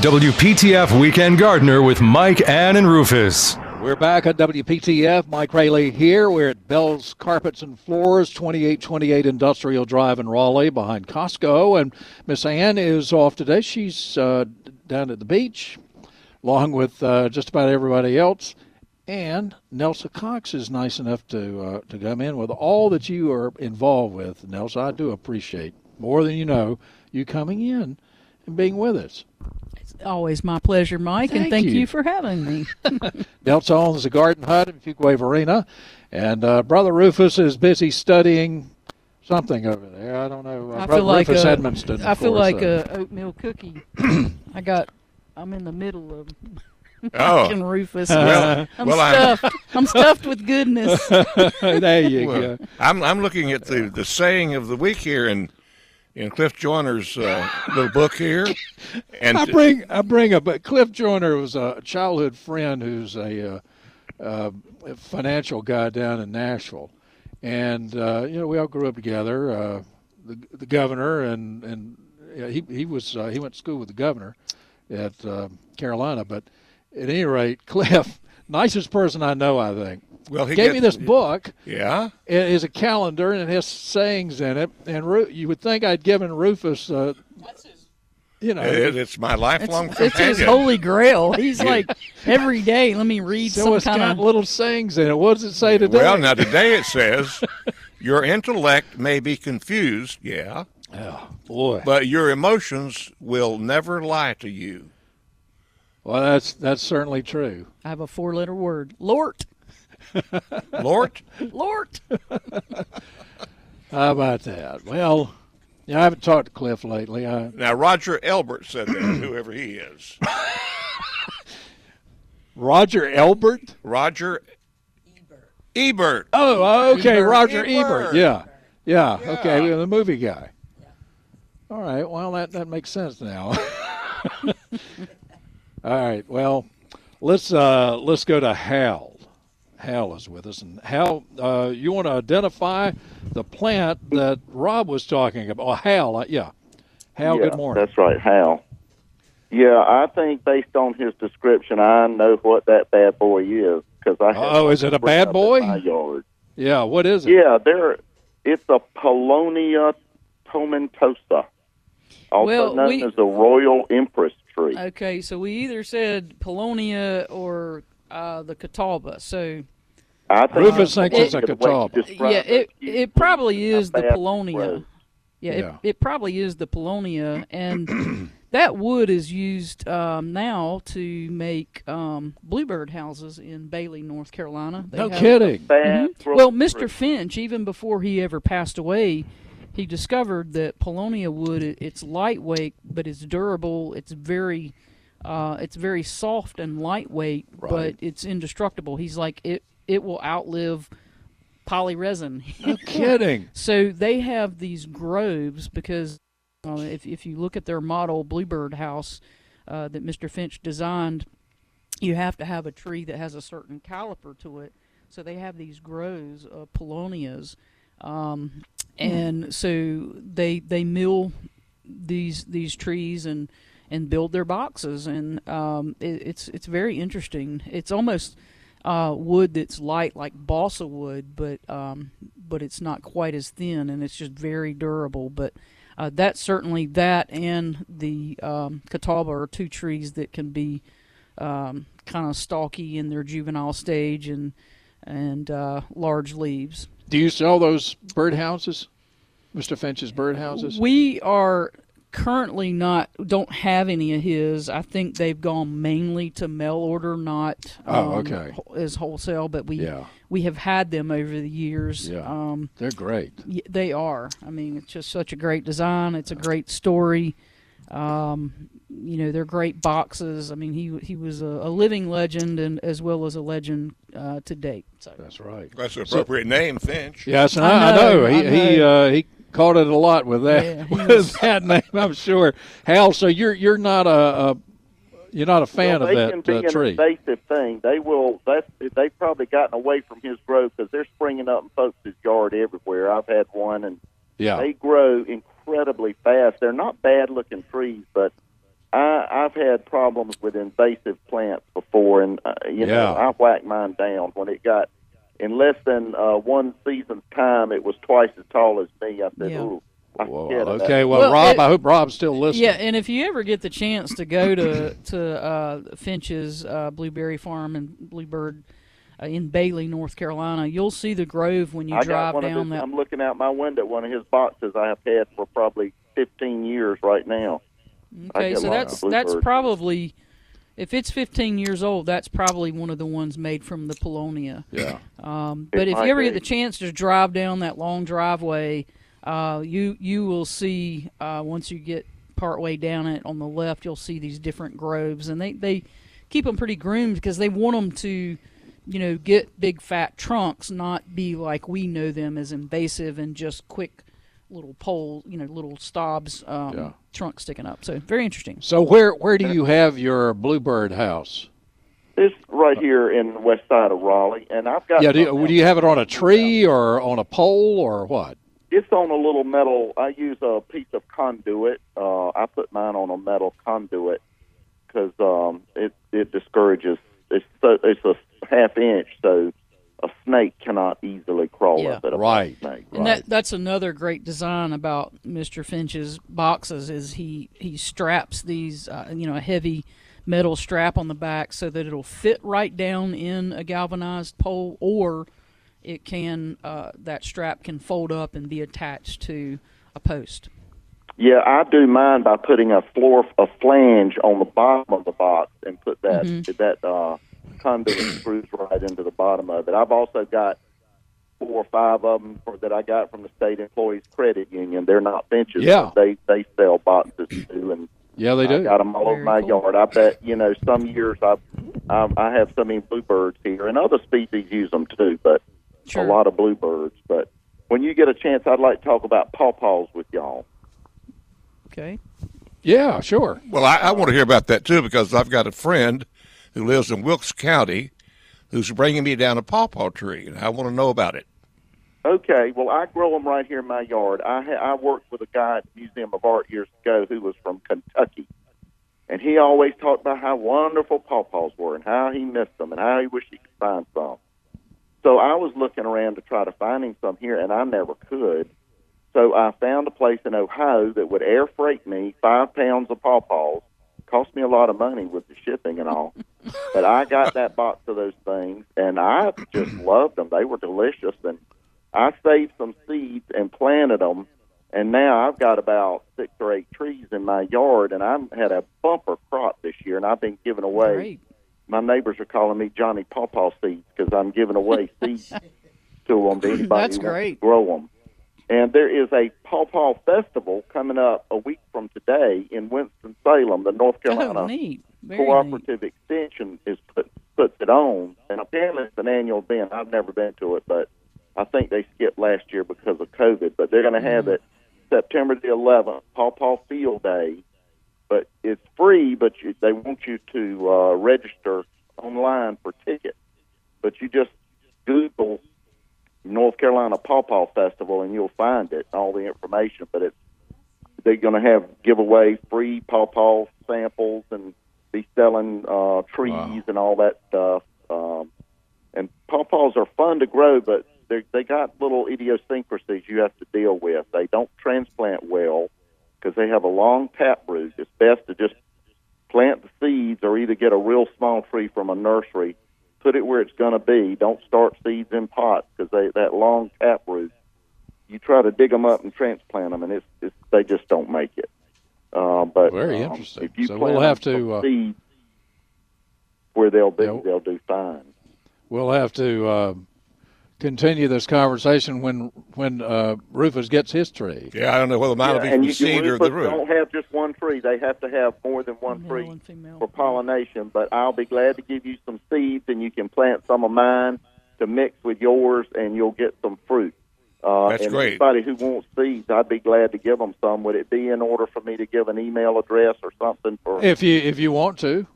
WPTF Weekend Gardener with Mike, Ann, and Rufus. We're back at WPTF. Mike Raley here. We're at Bell's Carpets and Floors, 2828 Industrial Drive in Raleigh, behind Costco. And Miss Ann is off today. She's uh, down at the beach, along with uh, just about everybody else. And Nelsa Cox is nice enough to uh, to come in with all that you are involved with. Nelsa, I do appreciate more than you know you coming in and being with us. Always my pleasure, Mike, Thank and thank you. you. for having me. Nelson owns a garden hut in Fuquay-Varina, and uh, Brother Rufus is busy studying something over there. I don't know. Uh, I Brother feel like Rufus a, Edmisten. I feel course, like uh, a oatmeal cookie. I got. I'm in the middle of Oh. And Rufus. Well, I'm well, I'm- stuffed. I'm stuffed with goodness. there you Well, go. I'm I'm looking at the, the saying of the week here in in Cliff Joyner's uh, little book here, and I bring I bring up. But Cliff Joyner was a childhood friend who's a, uh, uh, a financial guy down in Nashville, and uh, you know we all grew up together. Uh, the the governor and and yeah, he he was uh, he went to school with the governor at uh, Carolina. But at any rate, Cliff, nicest person I know, I think. Well, he Gave me this book. Yeah, It is a calendar and it has sayings in it. And Ru- you would think I'd given Rufus, uh, you know, it, it's my lifelong It's, it's his holy grail. He's like every day. Let me read so some it's kind got of. little sayings in it. What does it say today? well, now today it says your intellect may be confused, yeah, oh, boy. but your emotions will never lie to you. Well, that's that's certainly true. I have a four-letter word. Lort. Lord, Lort. How about that? Well, yeah, I haven't talked to Cliff lately. I, now Roger Elbert said that, whoever he is. Roger Elbert. Roger Ebert. Oh, oh, okay, Ebert. Roger Ebert. Ebert. Yeah, yeah. Yeah. Okay, the movie guy. All right. Well, that that makes sense now. All right. Well, let's uh, let's go to Hal. Hal is with us, and Hal, uh, you want to identify the plant that Rob was talking about? Oh, Hal. Uh, yeah. Hal. yeah, good morning. That's right, Hal. Yeah, I think based on his description, I know what that bad boy is because I. have Oh, is it a bad boy? In my yard. Yeah. What is it? Yeah, there. It's a Paulownia tomentosa, also Well, known we- as the Royal Empress tree. Okay, so we either said Paulownia or uh, the Catawba. So I think Rufus thinks the it's a way Catawba. yeah, it it probably is the Paulownia. Yeah, Yeah. It, it probably is the Paulownia, and that wood is used um, now to make um, bluebird houses in Bailey, North Carolina. They No have- kidding. Bad Mhm. Well. Mr. Finch, even before he ever passed away, he discovered that Paulownia wood it, it's lightweight, but it's durable. It's very uh, it's very soft and lightweight, Right. but it's indestructible. He's like it it will outlive polyresin. No kidding. So they have these groves because uh, if if you look at their model bluebird house uh, that Mr. Finch designed, you have to have a tree that has a certain caliper to it. So they have these groves of paulownias, um, and so they they mill these these trees and and build their boxes, and um, it, it's it's very interesting. It's almost uh, wood that's light like balsa wood, but um, but it's not quite as thin, and it's just very durable. But uh, that's certainly that and the um, catawba are two trees that can be um, kind of stalky in their juvenile stage and and uh, large leaves. Do you sell those birdhouses, Mr. Finch's birdhouses? We are currently not don't have any of his. I think they've gone mainly to mail order, not Oh, um, okay. wh- as wholesale. But we Yeah. we have had them over the years. Yeah. Um, They're great. y- they are. I mean, it's just such a great design. It's a great story. Um, you know, they're great boxes. I mean, he he was a, a living legend and as well as a legend uh, to date. So That's right. That's an appropriate name, Finch. Yes, and I I, I know, know, he I he uh, he caught it a lot with that Yeah, with was- that name. I'm sure. Hal, so you're you're not a, a you're not a fan well, of they that can be uh, an tree. invasive thing. They will. That's they've probably gotten away from his growth because they're springing up in folks' yard everywhere. I've had one, and yeah. they grow incredibly fast. They're not bad looking trees, but I, I've had problems with invasive plants before, and uh, you know Yeah. I whacked mine down when it got in less than uh, one season's time. It was twice as tall as me. I said, Yeah. "Ooh, I'm Well, scared of that." okay, well, Well, Rob, it- I hope Rob's still listening. Yeah, and if you ever get the chance to go to to uh, Finch's uh, Blueberry Farm and Bluebird uh, in Bailey, North Carolina, you'll see the grove when you I got drive one of down his, that. I'm looking out my window. One of his boxes I have had for probably 15 years right now. Okay, so that's that's bluebirds. probably if it's 15 years old, that's probably one of the ones made from the Paulownia. yeah. Um, but if you ever be. get the chance to drive down that long driveway, uh, you you will see uh, once you get partway down it on the left, you'll see these different groves, and they they keep them pretty groomed because they want them to, you know, get big fat trunks, not be like we know them as invasive and just quick little pole, you know, little stobs, um, Yeah. trunk sticking up. So very interesting. So where where do you have your bluebird house? It's right here in the west side of Raleigh, and I've got. Yeah, do you, do you have it on a tree or on a pole or what? It's on a little metal. I use a piece of conduit. Uh, I put mine on a metal conduit because um, it it discourages. It's so it's a half inch, so a snake cannot easily crawl Yeah. up it. Right. Snake. And that that's another great design about Mr. Finch's boxes is he he straps these uh, you know a heavy metal strap on the back so that it'll fit right down in a galvanized pole or it can uh, that strap can fold up and be attached to a post. Yeah, I do mine by putting a floor a flange on the bottom of the box and put that Mm-hmm. that uh, conduit screws right into the bottom of it. I've also got four or five of them for, that I got from the state employees credit union. They're not benches. Yeah. but they they sell boxes too, and Yeah, they I do. got them all over my cool. yard. I bet you know some years I I, I have so many bluebirds here, and other species use them too, but Sure. a lot of bluebirds. But when you get a chance, I'd like to talk about pawpaws with y'all. Okay. Yeah, sure. Well, I, I want to hear about that too because I've got a friend who lives in Wilkes County who's bringing me down a pawpaw tree, and I want to know about it. Okay, well, I grow them right here in my yard. I ha- I worked with a guy at the Museum of Art years ago who was from Kentucky, and he always talked about how wonderful pawpaws were and how he missed them and how he wished he could find some. So I was looking around to try to find him some here, and I never could. So I found a place in Ohio that would air freight me five pounds of pawpaws. Cost me a lot of money with the shipping and all, but I got that box of those things, and I just loved them. They were delicious, and I saved some seeds and planted them, and now I've got about six or eight trees in my yard, and I've had a bumper crop this year, and I've been giving away. Great. My neighbors are calling me Johnny Pawpaw seeds because I'm giving away seeds to them to anybody That's who wants great. to grow them. And there is a pawpaw festival coming up a week from today in Winston Salem, the North Carolina Oh. Very neat. Cooperative Extension is put puts it on, and apparently it's an annual event. I've never been to it, but I think they skipped last year because of COVID. But they're going to have it September the 11th, Paw Paw Field Day. But it's free, but you, they want you to uh, register online for tickets. But you just Google North Carolina Paw Paw Festival, and you'll find it, all the information. But it's they're going to have give away free Paw Paw samples and be selling uh, trees Wow. and all that stuff. Um, and pawpaws are fun to grow, but they they got little idiosyncrasies you have to deal with. They don't transplant well because they have a long tap root. It's best to just plant the seeds or either get a real small tree from a nursery, put it where it's going to be. Don't start seeds in pots because they that long tap root. You try to dig them up and transplant them, and it's, it's they just don't make it. Uh, but Very um, interesting. If you So we'll have to, uh, seeds where they'll be, Yeah. they'll do fine. We'll have to uh, continue this conversation when when uh, Rufus gets his tree. Yeah, I don't know whether mine will Yeah, be and from seed or Rufus the root. don't have just one tree; they have to have more than one Male tree and female. for pollination. But I'll be glad to give you some seeds, and you can plant some of mine to mix with yours, and you'll get some fruit. Uh, That's and great. Anybody who wants seeds, I'd be glad to give them some. Would it be in order for me to give an email address or something for? If you if you want to,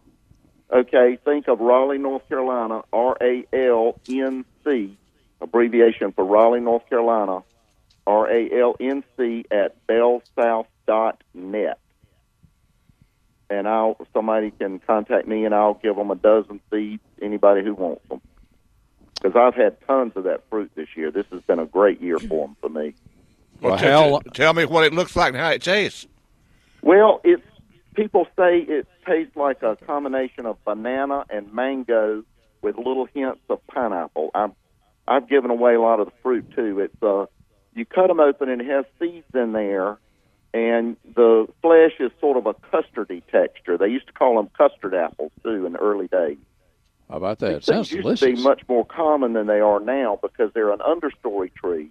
Okay, think of Raleigh, North Carolina, R A L N C, abbreviation for Raleigh, North Carolina, R A L N C at bellsouth.net. And I'll somebody can contact me and I'll give them a dozen seeds. Anybody who wants them, because I've had tons of that fruit this year. This has been a great year for them for me. Well, Well, t- Hal- t- tell me what it looks like and how it tastes. Well, it's people say it tastes like a combination of banana and mango with little hints of pineapple. I've I've given away a lot of the fruit too. It's uh, you cut them open and it has seeds in there, and the flesh is sort of a custardy texture. They used to call them custard apples too in the early days. how about that? These Sounds used to be much more common than they are now because they're an understory tree.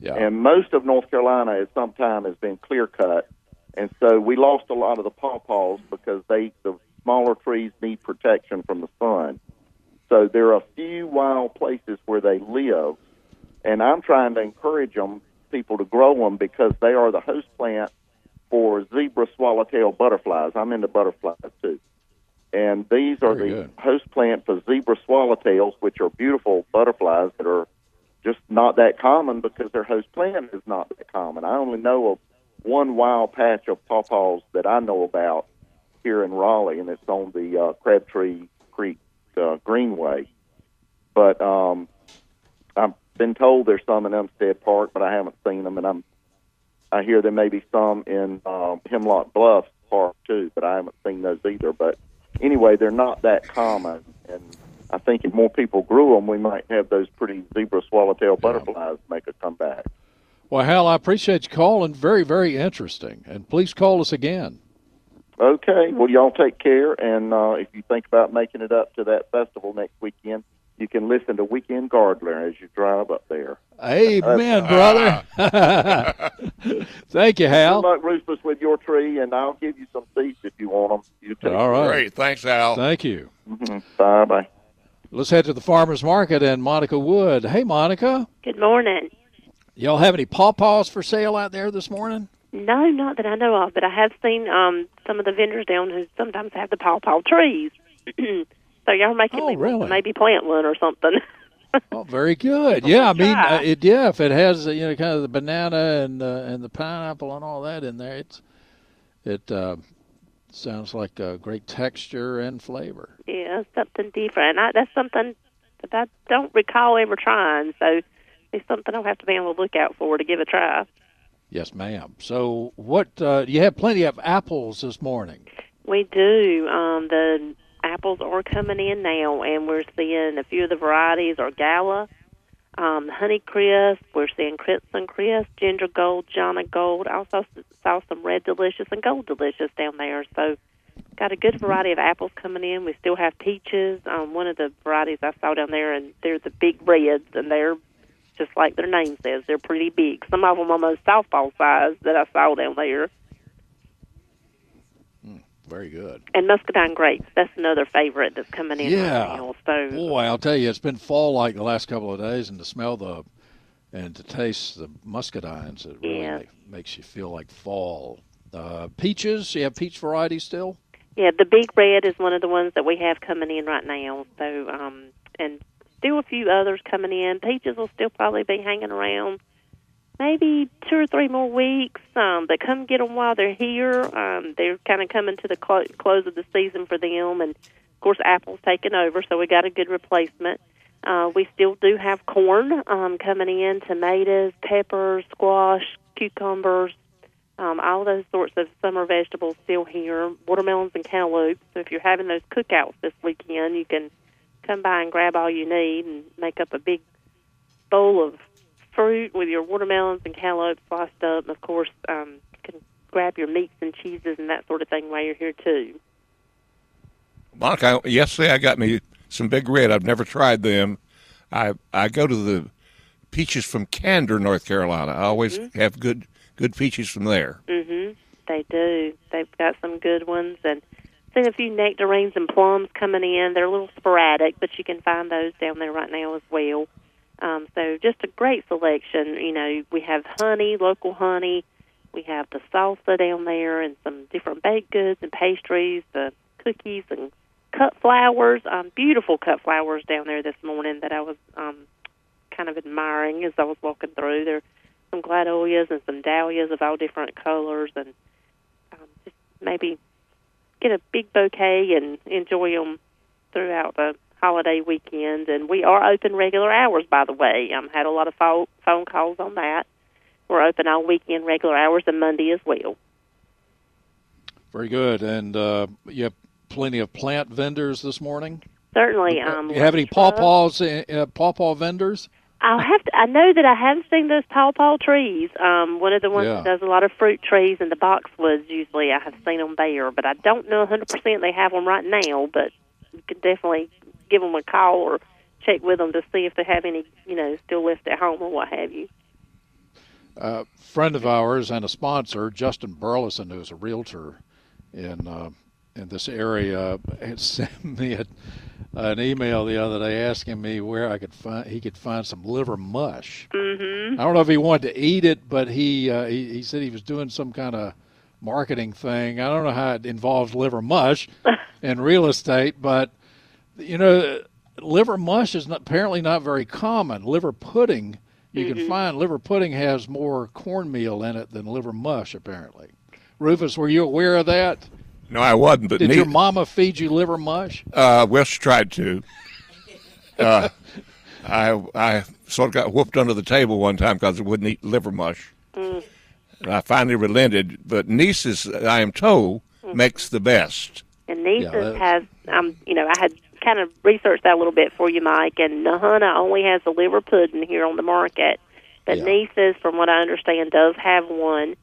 yeah. And most of North Carolina at some time has been clear cut, and so we lost a lot of the pawpaws because they the smaller trees need protection from the sun. So there are a few wild places where they live, and I'm trying to encourage them people to grow them because they are the host plant for zebra swallowtail butterflies. I'm into butterflies too. And these are Very the good. host plant for zebra swallowtails, which are beautiful butterflies that are just not that common because their host plant is not that common. I only know of one wild patch of pawpaws that I know about here in Raleigh, and it's on the uh, Crabtree Creek uh, Greenway. But um, I've been told there's some in Umstead Park, but I haven't seen them, and I'm I hear there may be some in um, Hemlock Bluff Park too, but I haven't seen those either. But anyway, they're not that common, and I think if more people grew them, we might have those pretty zebra swallowtail butterflies make a comeback. Well, Hal, I appreciate you calling. Very, very interesting. And please call us again. Okay, well, y'all take care, and uh, if you think about making it up to that festival next weekend, you can listen to Weekend Gardener as you drive up there. Amen, brother. Thank you, Hal. Good Hal. luck, Rufus, with your tree, and I'll give you some seeds if you want them. You take All right. Great. Thanks, Al. Thank you. Bye bye. Let's head to the farmers market and Monica Wood. Hey, Monica. Good morning. Y'all have any pawpaws for sale out there this morning? No, not that I know of, but I have seen um some of the vendors down who sometimes have the pawpaw trees. so y'all making Oh, me really? maybe plant one or something. Oh, very good. Yeah, I mean, uh, it. Yeah, if it has you know kind of the banana and uh, and the pineapple and all that in there, it's it uh, sounds like a great texture and flavor. yeah, something different. I, that's something that I don't recall ever trying. So it's something I'll have to be on the lookout for to give a try. Yes, ma'am. So, what uh, you have plenty of apples this morning? We do. Um, the apples are coming in now, and we're seeing a few of the varieties are Gala, um, Honey Crisp. We're seeing Crimson Crisp, Ginger Gold, Jonagold. Also saw some Red Delicious and Gold Delicious down there. So, got a good variety of apples coming in. We still have peaches. Um, one of the varieties I saw down there, and they're the big reds, and they're just like their name says, they're pretty big. Some of them almost softball size that I saw down there. Very good. And muscadine grapes. That's another favorite that's coming in Yeah. right now. So Boy, I'll tell you, it's been fall like the last couple of days, and to smell the and to taste the muscadines, it really Yeah. ma- makes you feel like fall. Uh, peaches, you have peach varieties still? yeah, the big red is one of the ones that we have coming in right now. So um and still a few others coming in. Peaches will still probably be hanging around maybe two or three more weeks. Um, but come get them while they're here. Um, they're kind of coming to the clo- close of the season for them, and of course, apples taking over, so we got a good replacement. Uh, we still do have corn um, coming in, tomatoes, peppers, squash, cucumbers, um, all those sorts of summer vegetables still here. Watermelons and cantaloupes. So if you're having those cookouts this weekend, you can come by and grab all you need and make up a big bowl of fruit with your watermelons and cantaloupes sliced up. And of course, um, you can grab your meats and cheeses and that sort of thing while you're here too. Monica, yesterday I got me some Big Red. I've never tried them. I I go to the peaches from Candor, North Carolina. I always have good good peaches from there. Mhm. They do. They've got some good ones and seen a few nectarines and plums coming in. They're a little sporadic, but you can find those down there right now as well. Um, so just a great selection. You know, we have honey, local honey. We have the salsa down there and some different baked goods and pastries, the cookies and cut flowers. Um, beautiful cut flowers down there this morning that I was um, kind of admiring as I was walking through. There some gladolias and some dahlias of all different colors, and um, just maybe get a big bouquet and enjoy them throughout the holiday weekend. And we are open regular hours, by the way. I um, had a lot of phone phone calls on that. We're open all weekend, regular hours, and Monday as well. Very good. And uh, you have plenty of plant vendors this morning. Certainly. Um, you have any pawpaws, uh, uh, pawpaw vendors? I'll have to. I know that I have seen those pawpaw trees. Um, one of the ones Yeah. that does a lot of fruit trees in the boxwoods. Usually, I have seen them there, but I don't know 100 percent they have them right now. But you could definitely give them a call or check with them to see if they have any, you know, still left at home or what have you. A friend of ours and a sponsor, Justin Burleson, who's a realtor in uh, in this area, had sent me a, an email the other day asking me where I could find he could find some liver mush. Mm-hmm. I don't know if he wanted to eat it, but he uh, he, he said he was doing some kind of marketing thing. I don't know how it involves liver mush in real estate, but you know, liver mush is not, apparently not very common. Liver pudding, you Mm-hmm. can find liver pudding has more cornmeal in it than liver mush. Apparently, Rufus, were you aware of that? No, I wasn't, but Did neat. your mama feed you liver mush? Uh, well, she tried to. Uh, I I sort of got whooped under the table one time because I wouldn't eat liver mush. Mm. And I finally relented. But Neese's, I am told, makes the best. And Neese's that's- has, um, you know, I had kind of researched that a little bit for you, Mike. And Nahana only has a liver pudding here on the market, but Yeah. Neese's, from what I understand, does have one.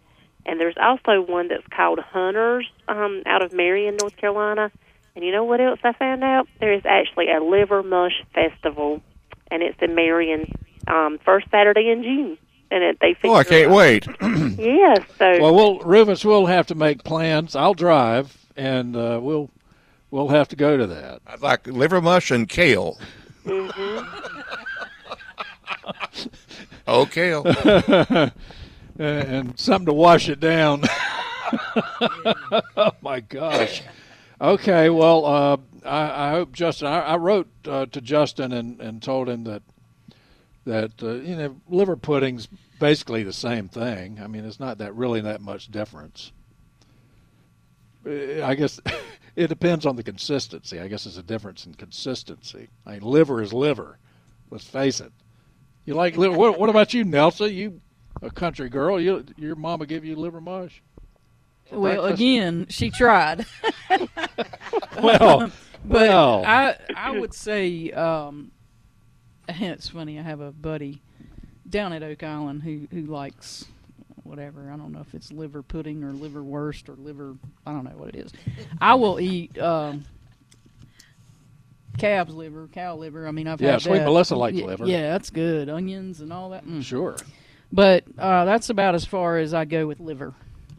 And there's also one that's called Hunters um, out of Marion, North Carolina. And you know what else I found out? There is actually a liver mush festival, and it's in Marion, um, first Saturday in June. And it, they Oh, I can't wait. Yes, so Well, we'll Rufus, we'll have to make plans. I'll drive, and uh, we'll we'll have to go to that. I'd like liver mush and kale. oh, kale. and, something to wash it down. oh my gosh. Okay, well, uh, I, I hope Justin. I, I wrote uh, to Justin and, and told him that that uh, you know liver pudding's basically the same thing. I mean, it's not that really that much difference. Uh, I guess it depends on the consistency. I guess it's a difference in consistency. I mean, liver is liver. Let's face it. You like liver? What, what about you, Nelsa? You a country girl? You your mama give you liver mush? Well, breakfast? again, she tried. Well, But well, I I would say um, it's funny. I have a buddy down at Oak Island who who likes whatever. I don't know if it's liver pudding or liver wurst or liver. I don't know what it is. I will eat um, calf's liver, cow liver. I mean, I've Yeah, had sweet that. Melissa likes yeah, liver. Yeah, that's good. Onions and all that. Mm. sure. But uh, that's about as far as I go with liver.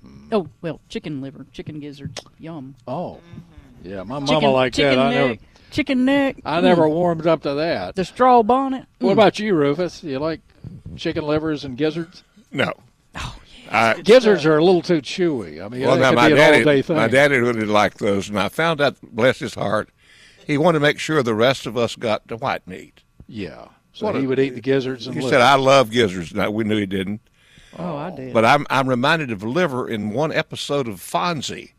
Mm. Oh well, chicken liver, chicken gizzards, yum. Oh, yeah, my mama Chicken, like chicken that. I neck, never, chicken neck. I mm. never warmed up to that. The straw bonnet. What mm. about you, Rufus? You like chicken livers and gizzards? No. Oh, I, Gizzards are a little too chewy. I mean, well, that now could my be an daddy, all-day thing. my daddy really liked those, and I found out, bless his heart, he wanted to make sure the rest of us got the white meat. Yeah. So What he a- would eat the gizzards and He livers. said, "I love gizzards." Now we knew he didn't, Oh, I did. but I'm I'm reminded of liver in one episode of Fonzie.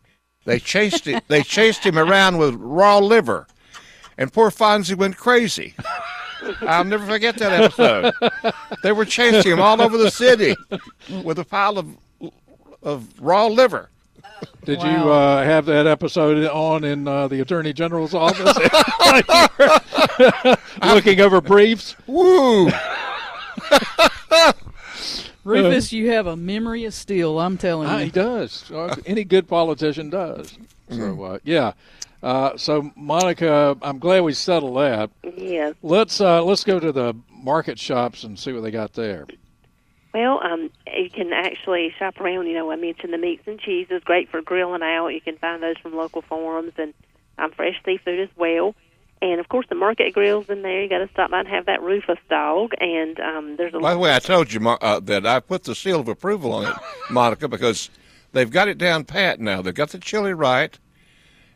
They chased it. They chased him around with raw liver, and poor Fonzie went crazy. I'll never forget that episode. They were chasing him all over the city with a pile of of raw liver. Did you uh, have that episode on in uh, the Attorney General's office? Looking over briefs? Woo! Rufus, you have a memory of steel. I'm telling Ah, you. he does. Uh, Any good politician does. So uh, yeah. Uh, so Monica, I'm glad we settled that. Yes. Let's uh, let's go to the market shops and see what they got there. Well, um, you can actually shop around. You know, I mentioned the meats and cheeses, great for grilling out. You can find those from local farms and um, fresh seafood as well. And of course, the market grills in there. You got to stop by and have that Rufus dog. And um, there's a By the way, I told you uh, that I put the seal of approval on it, Monica, because they've got it down pat now. They've got the chili right,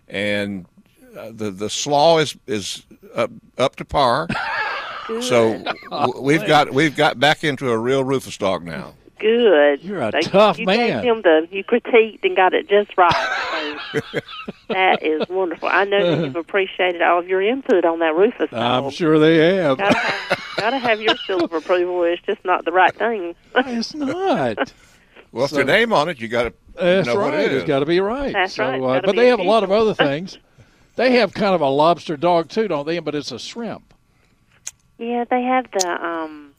and uh, the the slaw is is up, up to par. So w- we've got we've got back into a real Rufus dog now. good. You're a So tough you man. Gave him the, you critiqued and got it just right. So that is wonderful. I know that you've appreciated all of your input on that Rufus dog. I'm sure they have. Gotta have, gotta have your seal of approval. It's just not the right thing. it's not. Well, So- if your name on it, you got to That's know right. what it is. It's got to be right. That's so, right. Uh, but they have a lot of other things. they have kind of a lobster dog too, don't they? But it's a shrimp. Yeah, they have the um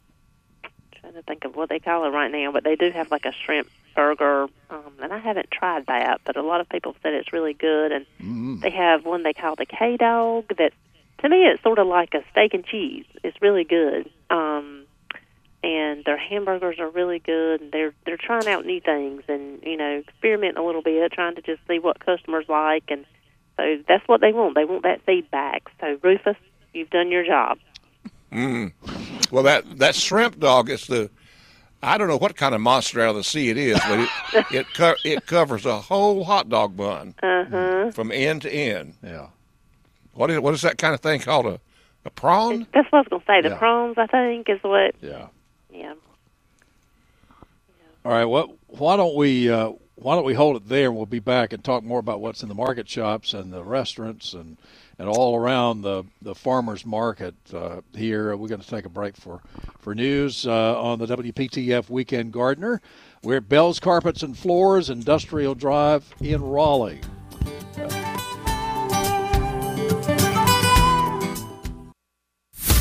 trying to think of what they call it right now, but they do have like a shrimp burger. Um and I haven't tried that, but a lot of people said it's really good and Mm-hmm. they have one they call the K dog that to me it's sort of like a steak and cheese. It's really good. Um and their hamburgers are really good and they're they're trying out new things and, you know, experimenting a little bit, trying to just see what customers like and so that's what they want. They want that feedback. So Rufus, you've done your job. Well, that that shrimp dog is the. I don't know what kind of monster out of the sea it is, but it it, co- it covers a whole hot dog bun Uh-huh. from end to end. Yeah. What is what is that kind of thing called a a prawn? That's what I was going to say. The Yeah. prawns, I think, is what. Yeah. Yeah. All right. What? Why don't we? Uh, why don't we hold it there? and We'll be back and talk more about what's in the market shops and the restaurants and and all around the the farmers market uh, here. We're going to take a break for for news uh, on the WPTF Weekend Gardener. We're at Bell's Carpets and Floors, Industrial Drive in Raleigh.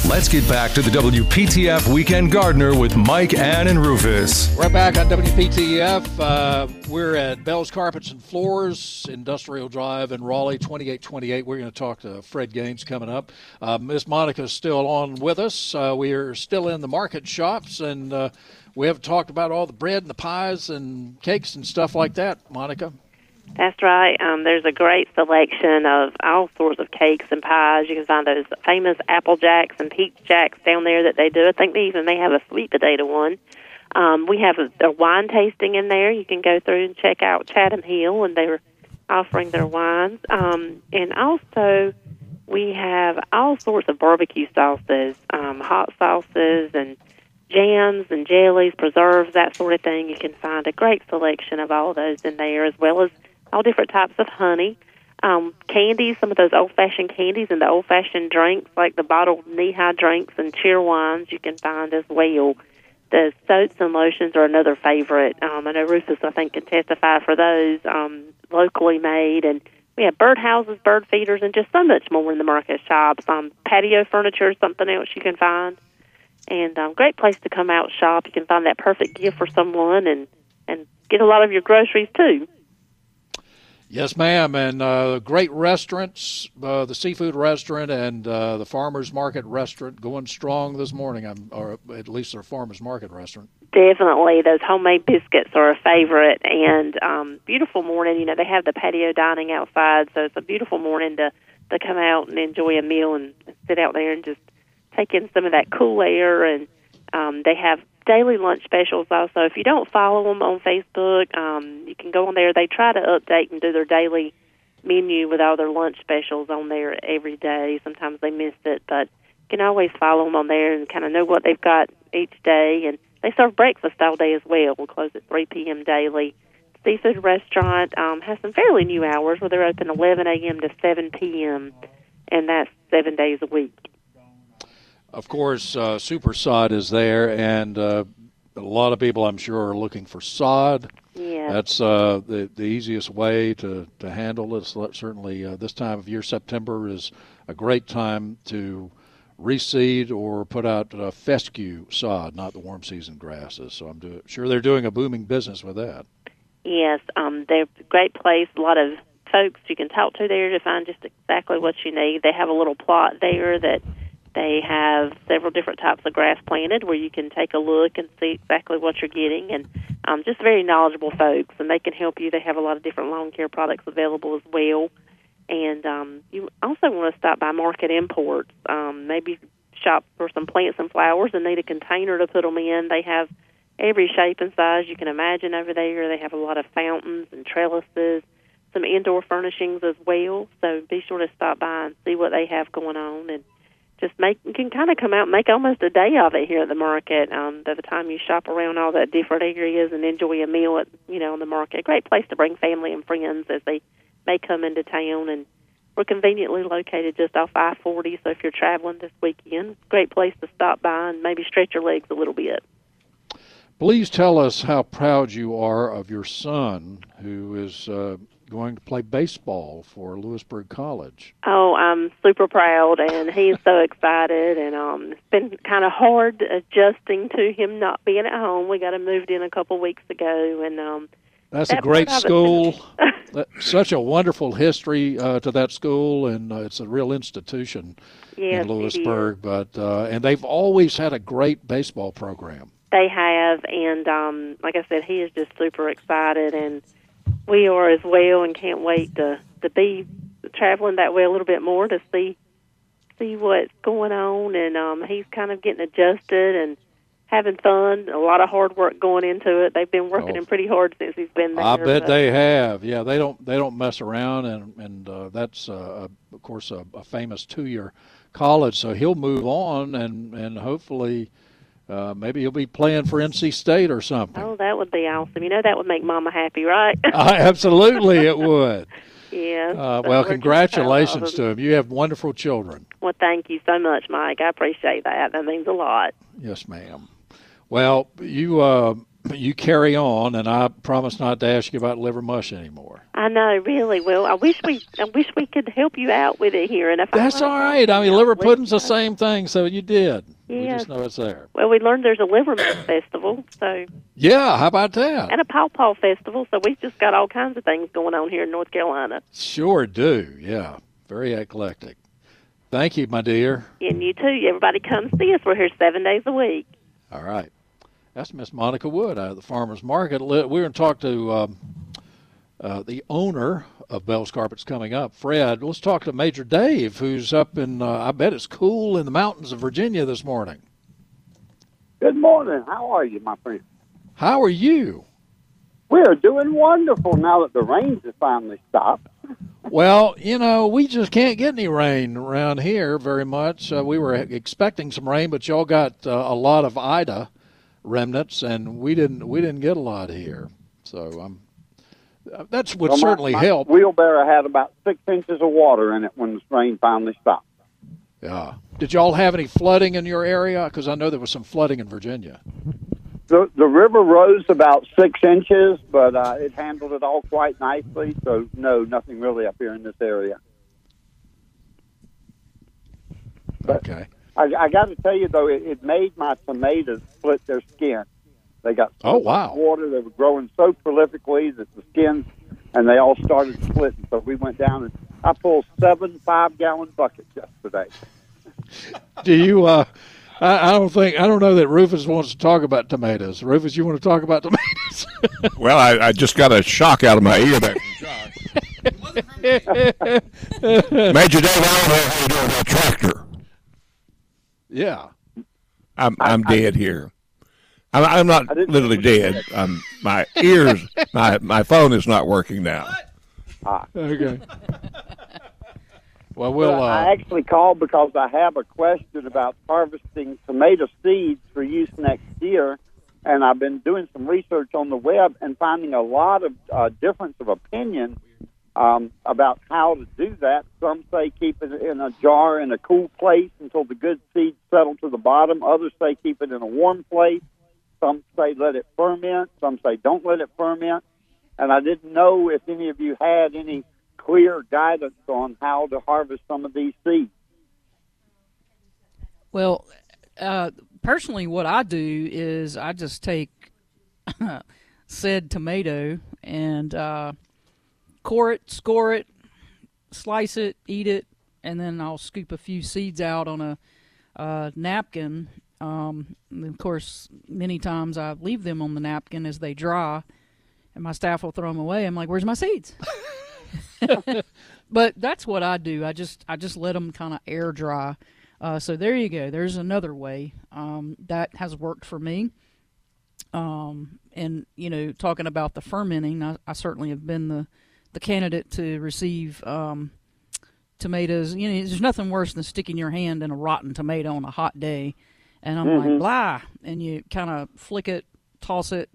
Let's get back to the WPTF Weekend Gardener with Mike, Ann, and Rufus. We're back on WPTF. Uh, we're at Bell's Carpets and Floors, Industrial Drive in Raleigh, 2828. We're going to talk to Fred Gaines coming up. Uh, Miss Monica's still on with us. Uh, we are still in the market shops, and uh, we have talked about all the bread and the pies and cakes and stuff like that, Monica. That's right. Um, there's a great selection of all sorts of cakes and pies. You can find those famous apple jacks and peach jacks down there that they do. I think they even may have a sweet potato one. Um, we have a, a wine tasting in there. You can go through and check out Chatham Hill, and they're offering their wines. Um, and also, we have all sorts of barbecue sauces, um, hot sauces, and jams and jellies, preserves, that sort of thing. You can find a great selection of all those in there, as well as all different types of honey. Um, candies, some of those old fashioned candies and the old fashioned drinks, like the bottled Nehi drinks and Cheerwines, you can find as well. The soaps and lotions are another favorite. Um, I know Rufus, I think, can testify for those um, locally made. And we have bird houses, bird feeders, and just so much more in the market shops. Um, patio furniture is something else you can find and um, great place to come out shop. You can find that perfect gift for someone and and get a lot of your groceries too. Yes, ma'am. And uh, great restaurants, uh, the seafood restaurant and uh, the farmers market restaurant going strong this morning, I'm, or at least their farmers market restaurant. Definitely, those homemade biscuits are a favorite, and um, beautiful morning. You know, they have the patio dining outside, so it's a beautiful morning to to come out and enjoy a meal and sit out there and just take in some of that cool air. And um, they have daily lunch specials also. If you don't follow them on Facebook, um, you can go on there. They try to update and do their daily menu with all their lunch specials on there every day. Sometimes they miss it, but you can always follow them on there and kind of know what they've got each day. And they serve breakfast all day as well. We'll close at 3 p.m. daily. Seafood restaurant um, has some fairly new hours where they're open 11 a.m. to 7 p.m. and that's seven days a week. Of course, uh, super sod is there, and uh, a lot of people, I'm sure, are looking for sod. Yeah. That's uh, the the easiest way to to handle this. Certainly, uh, this time of year, September is a great time to reseed or put out uh, fescue sod, not the warm season grasses. So I'm do- sure they're doing a booming business with that. Yes, um, they're a great place. A lot of folks you can talk to there to find just exactly what you need. They have a little plot there that they have several different types of grass planted where you can take a look and see exactly what you're getting, and um, just very knowledgeable folks, and they can help you. They have a lot of different lawn care products available as well. And um, you also want to stop by Market Imports. Um, maybe shop for some plants and flowers and need a container to put them in. They have every shape and size you can imagine over there. They have a lot of fountains and trellises, some indoor furnishings as well. So be sure to stop by and see what they have going on and just make can kind of come out and make almost a day of it here at the market. Um, by the time you shop around all the different areas and enjoy a meal at you know in the market, great place to bring family and friends as they may come into town and we're conveniently located just off I 40, so if you're traveling this weekend, great place to stop by and maybe stretch your legs a little bit. Please tell us how proud you are of your son, who is uh, going to play baseball for Louisburg College. Oh, I'm super proud, and he's so excited. And um, it's been kind of hard adjusting to him not being at home. We got him moved in a couple weeks ago, and um, That's a great part of it. school. Such a wonderful history uh, to that school, and uh, it's a real institution yes, in. Louisburg. But uh, and they've always had a great baseball program. They have, and um, like I said, he is just super excited, and we are as well, and can't wait to to be traveling that way a little bit more to see see what's going on. And um, he's kind of getting adjusted and having fun. A lot of hard work going into it. They've been working Oh. him pretty hard since he's been there. I bet but- they have. Yeah, they don't they don't mess around, and and uh, that's uh, of course a, a famous two year college. So he'll move on, and and hopefully. Uh, maybe he'll be playing for NC State or something. Oh, that would be awesome. You know, that would make Mama happy, right? Uh, absolutely, it would. yeah. Uh, well, congratulations to him. You have wonderful children. Well, thank you so much, Mike. I appreciate that. That means a lot. Yes, ma'am. Well, you uh, you carry on, and I promise not to ask you about liver mush anymore. I know, really. Well, I wish we, I wish we could help you out with it here. And if That's all right. I mean, liver pudding's the same thing, so you did. We Yes. just know it's there. Well, we learned there's a Liverman festival, so Yeah, how about that? and a Paw Paw festival. So we've just got all kinds of things going on here in North Carolina. Sure do. Yeah, very eclectic. Thank you, my dear. And you too. Everybody come see us. We're here seven days a week. All right. That's Miss Monica Wood out of the farmers market. We're going to talk to um, uh, the owner of Bell's Carpets coming up, Fred. Let's talk to Major Dave, who's up in, uh, I bet it's cool in the mountains of Virginia this morning. Good morning. How are you, my friend? How are you? We're doing wonderful now that the rains have finally stopped. Well, you know, we just can't get any rain around here very much. Uh, we were expecting some rain, but y'all got uh, a lot of Ida remnants, and we didn't. We didn't get a lot here. So um, uh, that's would Well, my- certainly my help. Wheelbarrow had about six inches of water in it when the rain finally stopped. Yeah. Did y'all have any flooding in your area? Because I know there was some flooding in Virginia. The the river rose about six inches, but uh, it handled it all quite nicely. So no, nothing really up here in this area. But- Okay. I, I got to tell you though, it, it made my tomatoes split their skin. They got so Oh, much wow. water. They were growing so prolifically that the skins and they all started splitting. So we went down and I pulled seven five gallon buckets yesterday. Do you? Uh, I, I don't think I don't know that Rufus wants to talk about tomatoes. Rufus, you want to talk about tomatoes? Well, I, I just got a shock out of my ear there. Major Dave, I don't know how you doing that tractor. yeah. I'm I'm dead here. I'm, I'm not I literally dead. Um, my ears, my my phone is not working now. Ah. Okay. Well, we'll. But I Uh, actually called because I have a question about harvesting tomato seeds for use next year, and I've been doing some research on the web and finding a lot of uh, difference of opinion um, about how to do that. Some say keep it in a jar in a cool place until the good seeds settle to the bottom. Others say keep it in a warm place. Some say let it ferment. Some say don't let it ferment. And I didn't know if any of you had any clear guidance on how to harvest some of these seeds. Well, uh, personally, what I do is I just take said tomato and uh, core it, score it, slice it, eat it, and then I'll scoop a few seeds out on a uh, napkin. Um, of course, many times I leave them on the napkin as they dry, and my staff will throw them away. I'm like, "Where's my seeds?" but that's what I do. I just I just let them kind of air dry. Uh, so there you go. There's another way um, that has worked for me. Um, and you know, talking about the fermenting, I, I certainly have been the the candidate to receive um, tomatoes. You know, there's nothing worse than sticking your hand in a rotten tomato on a hot day, and I'm like blah, and you kind of flick it, toss it.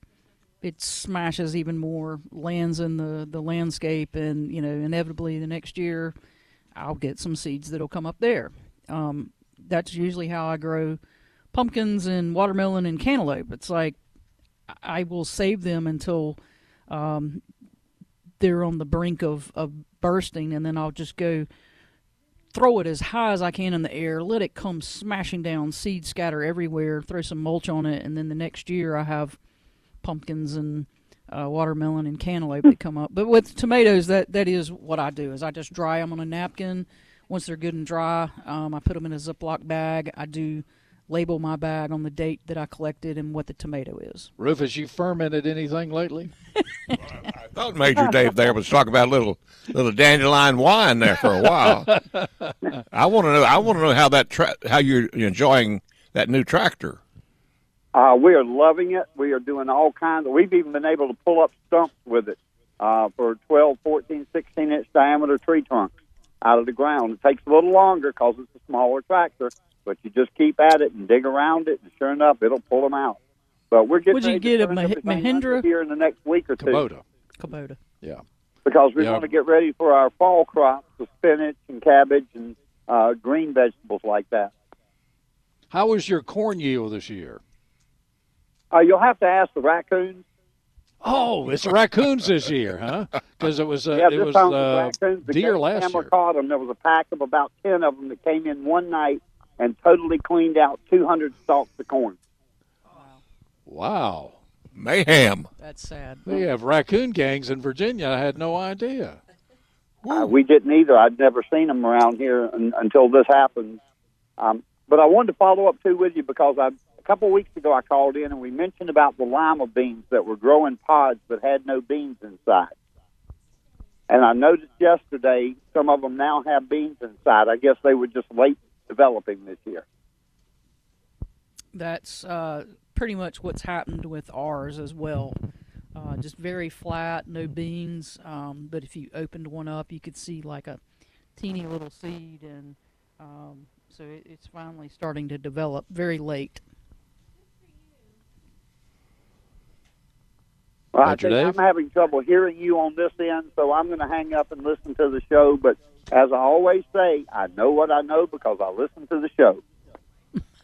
It smashes even more, lands in the the landscape, and you know, inevitably the next year, I'll get some seeds that'll come up there. Um, that's usually how I grow pumpkins and watermelon and cantaloupe. It's like I will save them until um, they're on the brink of, of bursting, and then I'll just go throw it as high as I can in the air, let it come smashing down, seed scatter everywhere, throw some mulch on it, and then the next year I have pumpkins and uh, watermelon and cantaloupe that come up. But with tomatoes, that that is what I do. Is I just dry them on a napkin. Once they're good and dry, um, I put them in a Ziploc bag. I do label my bag on the date that I collected and what the tomato is. Rufus, you fermented anything lately? I thought Major Dave there was talking about a little little dandelion wine there for a while. I want to know. I want to know how that tra- how you're enjoying that new tractor. Uh, we are loving it. We are doing all kinds. Of, we've even been able to pull up stumps with it uh, for 12, 14, 16 inch diameter tree trunks out of the ground. It takes a little longer because it's a smaller tractor, but you just keep at it and dig around it, and sure enough, it'll pull them out. But we're getting Would you ready to get a turn Mah- Mahindra? here in the next week or two Kubota. Kubota. Yeah. because we Yeah. want to get ready for our fall crops of spinach and cabbage and uh, green vegetables like that. How was your corn yield this year? Uh, you'll have to ask the raccoons. Oh, it's raccoons this year, huh? Because it was uh, yeah, it this was uh, raccoons. The deer last Hammer year. caught them. There was a pack of about ten of them that came in one night and totally cleaned out 200 stalks of corn. Wow. Mayhem. That's sad. We have raccoon gangs in Virginia. I had no idea. Uh, we didn't either. I'd never seen them around here un until this happened. Um, but I wanted to follow up too with you because I, a couple of weeks ago I called in and we mentioned about the lima beans that were growing pods but had no beans inside. And I noticed yesterday some of them now have beans inside. I guess they were just late developing this year. That's uh, pretty much what's happened with ours as well. Uh, just very flat, no beans. Um, but if you opened one up, you could see like a teeny little seed, and um, so it, it's finally starting to develop. Very late. Well, I Roger, think Dave? I'm having trouble hearing you on this end, so I'm going to hang up and listen to the show. But as I always say, I know what I know because I listen to the show.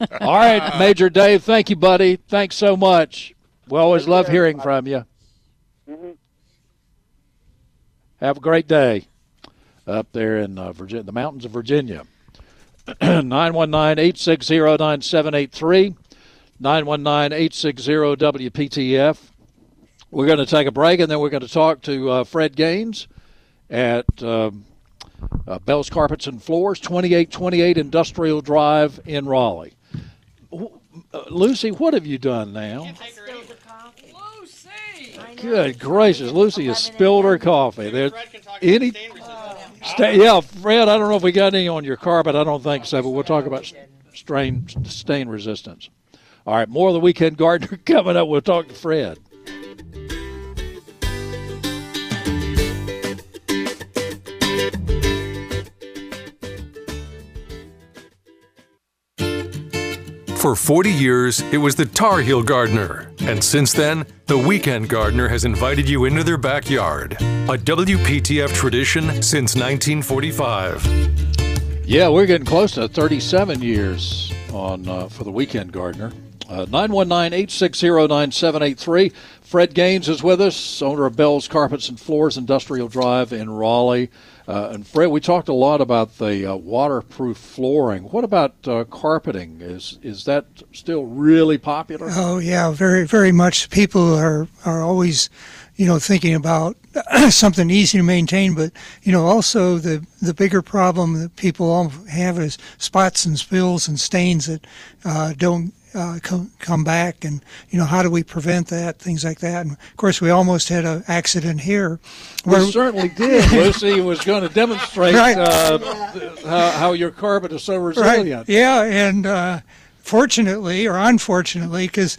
All right, Major Dave, thank you, buddy. Thanks so much. We always love hearing from you. Mhm. Have a great day up there in uh, Virginia, the mountains of Virginia. 919 860 9783. 919 860 WPTF. We're going to take a break and then we're going to talk to uh, Fred Gaines at um, uh, Bell's Carpets and Floors, 2828 Industrial Drive in Raleigh. Uh, Lucy, what have you done now? Lucy. Good gracious, Lucy has spilled her coffee. There, any, sta- yeah, Fred. I don't know if we got any on your carpet. I don't think so, but we'll talk about strain stain resistance. All right, more of the weekend gardener coming up. We'll talk to Fred. For 40 years, it was the Tar Heel Gardener. And since then, the Weekend Gardener has invited you into their backyard. A WPTF tradition since 1945. Yeah, we're getting close to 37 years on uh, for the weekend gardener. Uh, 919-860-9783. Fred Gaines is with us, owner of Bell's Carpets and Floors Industrial Drive in Raleigh. Uh, and Fred, we talked a lot about the uh, waterproof flooring. What about uh, carpeting? Is is that still really popular? Oh yeah, very very much. People are are always, you know, thinking about something easy to maintain, but you know, also the the bigger problem that people all have is spots and spills and stains that uh, don't. Uh, come, come back and you know how do we prevent that things like that and of course we almost had an accident here We certainly did. Lucy was going to demonstrate Right. uh, how, how your carpet is so resilient. Right. Yeah, and uh, fortunately or unfortunately, because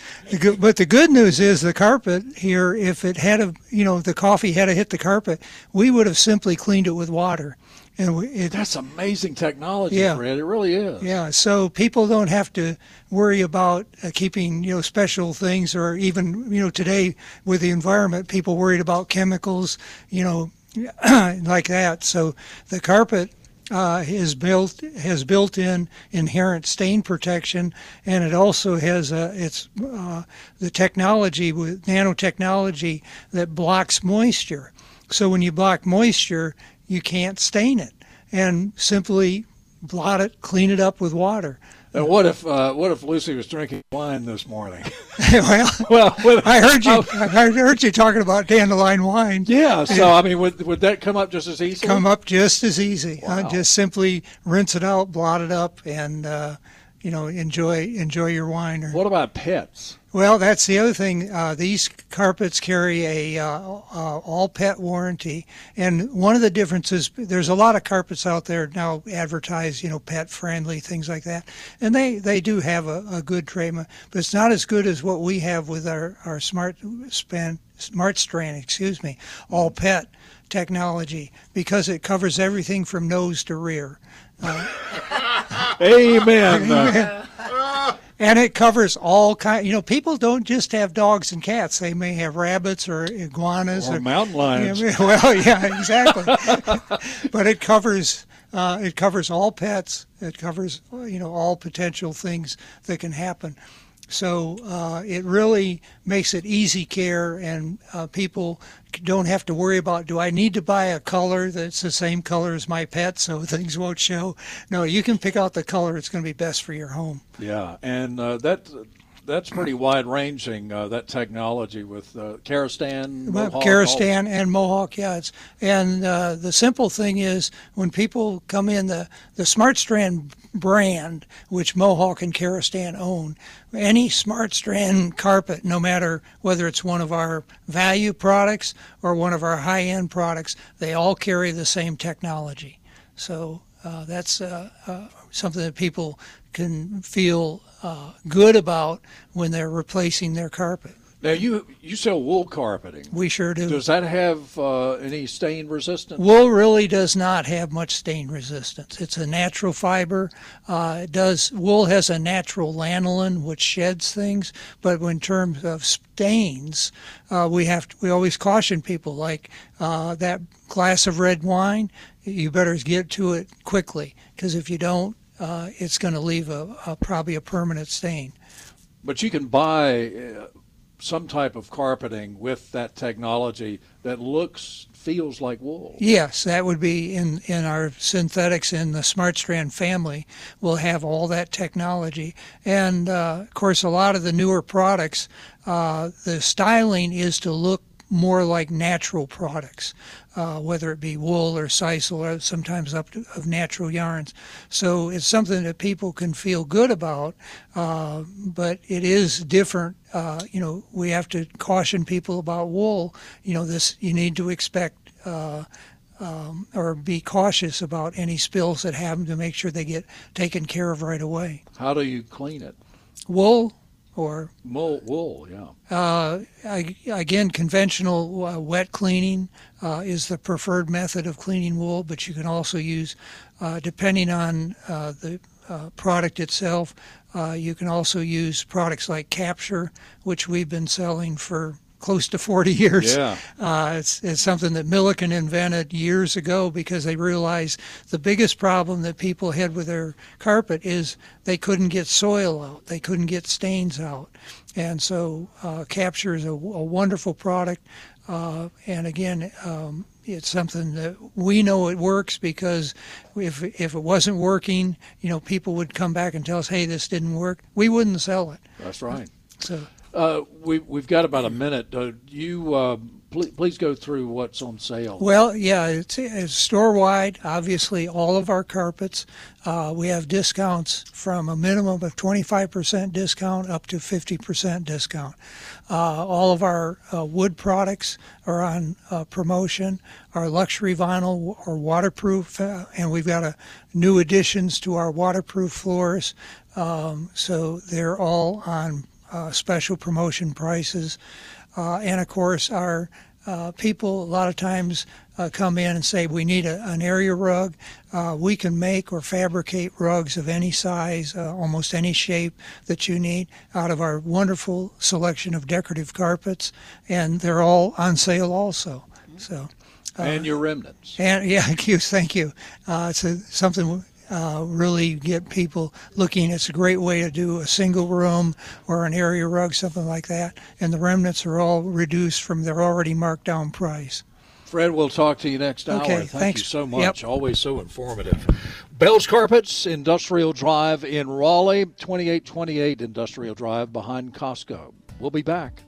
but the good news is the carpet here. If it had a, you know, the coffee had to hit the carpet, we would have simply cleaned it with water, and we, it, That's amazing technology, Yeah. Fred. It really is. yeah. So people don't have to worry about uh, keeping, you know, special things or even, you know, today with the environment, people worried about chemicals, you know, like that. So the carpet uh, is built has built-in inherent stain protection, and it also has a, it's uh, the technology with nanotechnology that blocks moisture. So when you block moisture, you can't stain it, and simply blot it, clean it up with water. And what if uh, what if Lucy was drinking wine this morning? well, well, with- I heard you. I heard you talking about dandelion wine. yeah. So I mean, would would that come up just as easy? come up just as easy. Wow. Uh, just simply rinse it out, blot it up, and uh, you know enjoy enjoy your wine. Or, What about pets? Well, that's the other thing. Uh, these carpets carry a uh, uh, all pet warranty, and one of the differences there's a lot of carpets out there now advertise you know pet friendly things like that, and they they do have a, a good treatment, but it's not as good as what we have with our our smart span smart strand excuse me all pet technology because it covers everything from nose to rear. Amen. Uh, And it covers all kind. You know, people don't just have dogs and cats. They may have rabbits or iguanas or mountain lions. Yeah, well, yeah, exactly. but it covers uh, it covers all pets. It covers you know all potential things that can happen. So uh, it really makes it easy care, and uh, people don't have to worry about do I need to buy a color that's the same color as my pet so things won't show. No, you can pick out the color that's going to be best for your home. Yeah, and uh, that that's pretty wide ranging. Uh, that technology with uh, Karastan, Well, Mohawk, all- and Mohawk, yeah. It's, and uh, the simple thing is, when people come in, the, the Smart Strand brand, which Mohawk and Karastan own, any Smart Strand carpet, no matter whether it's one of our value products or one of our high end products, they all carry the same technology. So uh, that's uh, uh, something that people can feel uh, good about when they're replacing their carpet. Now you you sell wool carpeting. We sure do. Does that have uh, any stain resistance? Wool really does not have much stain resistance. It's a natural fiber. Uh, it does wool has a natural lanolin which sheds things, but in terms of stains, uh, we have to, we always caution people like uh, that glass of red wine. You better get to it quickly because if you don't, uh, it's going to leave a, a probably a permanent stain. But you can buy uh, some type of carpeting with that technology that looks feels like wool. Yes, that would be in, in our synthetics in the Smart Strand family. We'll have all that technology. And uh, of course, a lot of the newer products, uh, the styling is to look more like natural products, uh, whether it be wool or sisal or sometimes up to, of natural yarns. So it's something that people can feel good about, uh, but it is different. Uh, you know, we have to caution people about wool. You know, this you need to expect. Uh, um, or be cautious about any spills that happen to make sure they get taken care of right away. How do you clean it? Wool or Wool, wool yeah. uh, again, conventional uh, wet cleaning uh, is the preferred method of cleaning wool, but you can also use, uh, depending on uh, the uh, product itself, uh, you can also use products like Capture, which we've been selling for close to 40 years. Yeah. Uh, it's, it's something that Milliken invented years ago because they realized the biggest problem that people had with their carpet is they couldn't get soil out, they couldn't get stains out. And so uh, Capture is a, a wonderful product. Uh, and again, um, it's something that we know it works because if if it wasn't working, you know, people would come back and tell us, "Hey, this didn't work." We wouldn't sell it. That's right. So Uh, we, we've got about a minute. Uh, you uh, please, please go through what's on sale. Well, yeah, it's, it's store wide. Obviously, all of our carpets. Uh, we have discounts from a minimum of 25% discount up to 50% discount. Uh, all of our uh, wood products are on promotion. Our luxury vinyl are waterproof, and we've got a new additions to our waterproof floors. Um, so they're all on uh, special promotion prices. Uh, and of course, our uh, people a lot of times uh, come in and say we need a, an area rug. Uh, we can make or fabricate rugs of any size, uh, almost any shape that you need, out of our wonderful selection of decorative carpets, and they're all on sale also. So. and your remnants. And yeah, thank you, thank you. Uh, it's a, something uh, really get people looking. It's a great way to do a single room or an area rug, something like that. And the remnants are all reduced from their already marked down price. Fred, we'll talk to you next hour. Okay, Thank thanks. you so Yep. much. Always so informative. Bell's Carpets, Industrial Drive in Raleigh, 2828 Industrial Drive behind Costco. We'll be back.